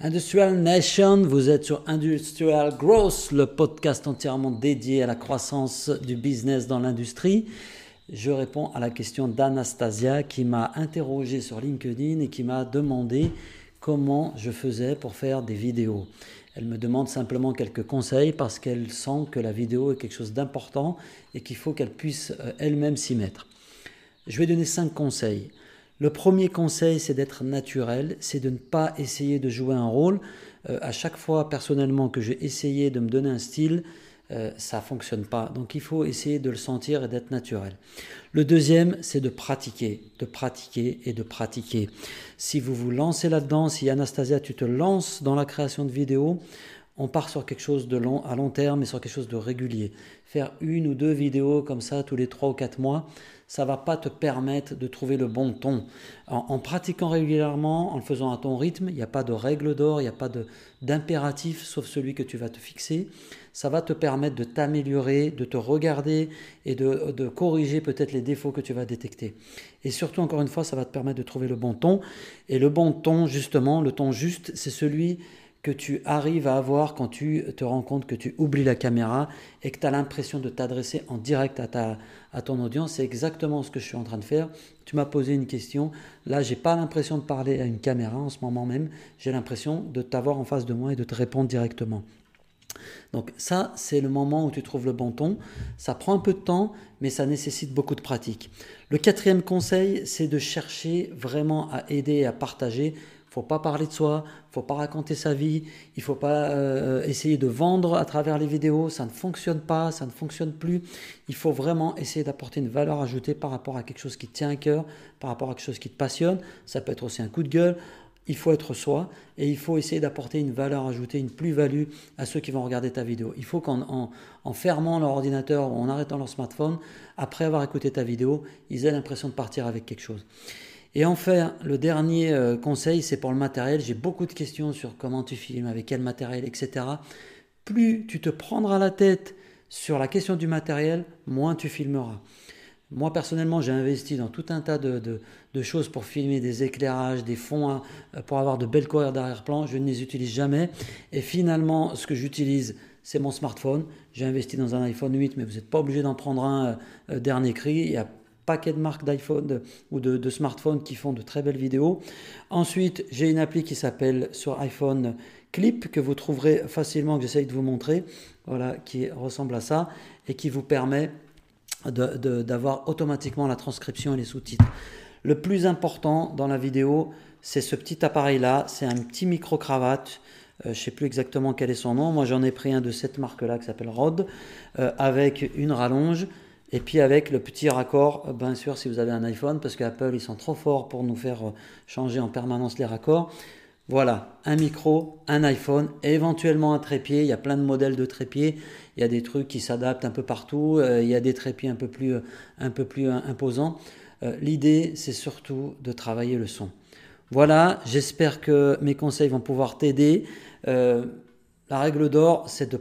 Industrial Nation, vous êtes sur Industrial Growth, le podcast entièrement dédié à la croissance du business dans l'industrie. Je réponds à la question d'Anastasia qui m'a interrogé sur LinkedIn et qui m'a demandé comment je faisais pour faire des vidéos. Elle me demande simplement quelques conseils parce qu'elle sent que la vidéo est quelque chose d'important et qu'il faut qu'elle puisse euh, elle-même s'y mettre. Je vais donner cinq conseils. Le premier conseil, c'est d'être naturel, c'est de ne pas essayer de jouer un rôle. Euh, à chaque fois, personnellement, que j'ai essayé de me donner un style, euh, ça ne fonctionne pas. Donc il faut essayer de le sentir et d'être naturel. Le deuxième, c'est de pratiquer, de pratiquer et de pratiquer. Si vous vous lancez là-dedans, si Anastasia, tu te lances dans la création de vidéos, on part sur quelque chose de long, à long terme et sur quelque chose de régulier. Faire une ou deux vidéos comme ça tous les trois ou quatre mois, ça va pas te permettre de trouver le bon ton. En, pratiquant régulièrement, en le faisant à ton rythme, il n'y a pas de règle d'or, il n'y a pas d'impératif sauf celui que tu vas te fixer. Ça va te permettre de t'améliorer, de te regarder et de, de corriger peut-être les défauts que tu vas détecter. Et surtout, encore une fois, ça va te permettre de trouver le bon ton. Et le bon ton, justement, le ton juste, c'est celui tu arrives à avoir quand tu te rends compte que tu oublies la caméra et que tu as l'impression de t'adresser en direct à, ta, à ton audience. C'est exactement ce que je suis en train de faire. Tu m'as posé une question. Là, j'ai pas l'impression de parler à une caméra en ce moment même. J'ai l'impression de t'avoir en face de moi et de te répondre directement. Donc ça, c'est le moment où tu trouves le bon ton. Ça prend un peu de temps, mais ça nécessite beaucoup de pratique. Le quatrième conseil, c'est de chercher vraiment à aider et à partager faut pas parler de soi, faut pas raconter sa vie, il faut pas euh, essayer de vendre à travers les vidéos, ça ne fonctionne pas, ça ne fonctionne plus. Il faut vraiment essayer d'apporter une valeur ajoutée par rapport à quelque chose qui te tient à cœur, par rapport à quelque chose qui te passionne. Ça peut être aussi un coup de gueule. Il faut être soi et il faut essayer d'apporter une valeur ajoutée, une plus-value à ceux qui vont regarder ta vidéo. Il faut qu'en en, fermant leur ordinateur ou en arrêtant leur smartphone, après avoir écouté ta vidéo, ils aient l'impression de partir avec quelque chose. Et enfin, le dernier euh, conseil, c'est pour le matériel. J'ai beaucoup de questions sur comment tu filmes, avec quel matériel, etc. Plus tu te prendras la tête sur la question du matériel, moins tu filmeras. Moi, personnellement, j'ai investi dans tout un tas de, choses pour filmer des éclairages, des fonds, hein, pour avoir de belles couleurs d'arrière-plan. Je ne les utilise jamais. Et finalement, ce que j'utilise, c'est mon smartphone. J'ai investi dans un iPhone 8, mais vous n'êtes pas obligé d'en prendre un euh, dernier cri. Il y a paquet de marques d'iPhone ou de, smartphones qui font de très belles vidéos. Ensuite, j'ai une appli qui s'appelle sur iPhone Clip que vous trouverez facilement, que j'essaye de vous montrer, voilà, qui ressemble à ça et qui vous permet d'avoir automatiquement la transcription et les sous-titres. Le plus important dans la vidéo, c'est ce petit appareil-là, c'est un petit micro-cravate. Euh, je ne sais plus exactement quel est son nom. Moi, j'en ai pris un de cette marque-là qui s'appelle Rode, euh, avec une rallonge, et puis avec le petit raccord, euh, bien sûr, si vous avez un iPhone, parce qu'Apple, ils sont trop forts pour nous faire euh, changer en permanence les raccords. Voilà, un micro, un iPhone, éventuellement un trépied. Il y a plein de modèles de trépieds. Il y a des trucs qui s'adaptent un peu partout. Euh, il y a des trépieds un peu plus, un peu plus imposants. L'idée, c'est surtout de travailler le son. Voilà, j'espère que mes conseils vont pouvoir t'aider. la règle d'or, c'est de